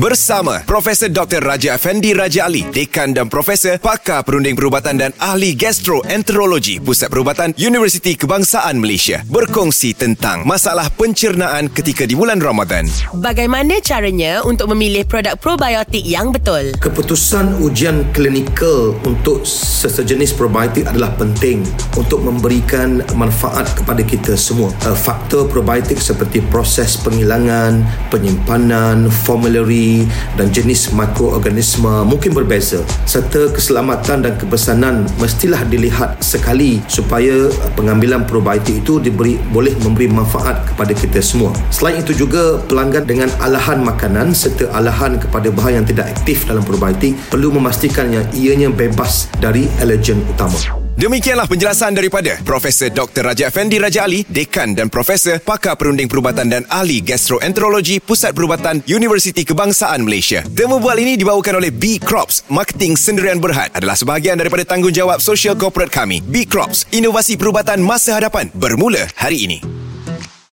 bersama Profesor Dr. Raja Effendi Raja Ali, Dekan dan Profesor Pakar Perunding Perubatan dan Ahli Gastroenterologi Pusat Perubatan Universiti Kebangsaan Malaysia berkongsi tentang masalah pencernaan ketika di bulan Ramadan. Bagaimana caranya untuk memilih produk probiotik yang betul? Keputusan ujian klinikal untuk sesejenis probiotik adalah penting untuk memberikan manfaat kepada kita semua. Uh, faktor probiotik seperti proses penghilangan, penyimpanan, formulary dan jenis mikroorganisma mungkin berbeza serta keselamatan dan kebesanan mestilah dilihat sekali supaya pengambilan probiotik itu diberi boleh memberi manfaat kepada kita semua. Selain itu juga pelanggan dengan alahan makanan serta alahan kepada bahan yang tidak aktif dalam probiotik perlu memastikan yang ianya bebas dari alergen utama. Demikianlah penjelasan daripada Profesor Dr. Raja Effendi Raja Ali, Dekan dan Profesor Pakar Perunding Perubatan dan Ahli Gastroenterologi Pusat Perubatan Universiti Kebangsaan Malaysia. Temu bual ini dibawakan oleh B Crops. Marketing Sendirian Berhad adalah sebahagian daripada tanggungjawab sosial korporat kami. B Crops, inovasi perubatan masa hadapan bermula hari ini.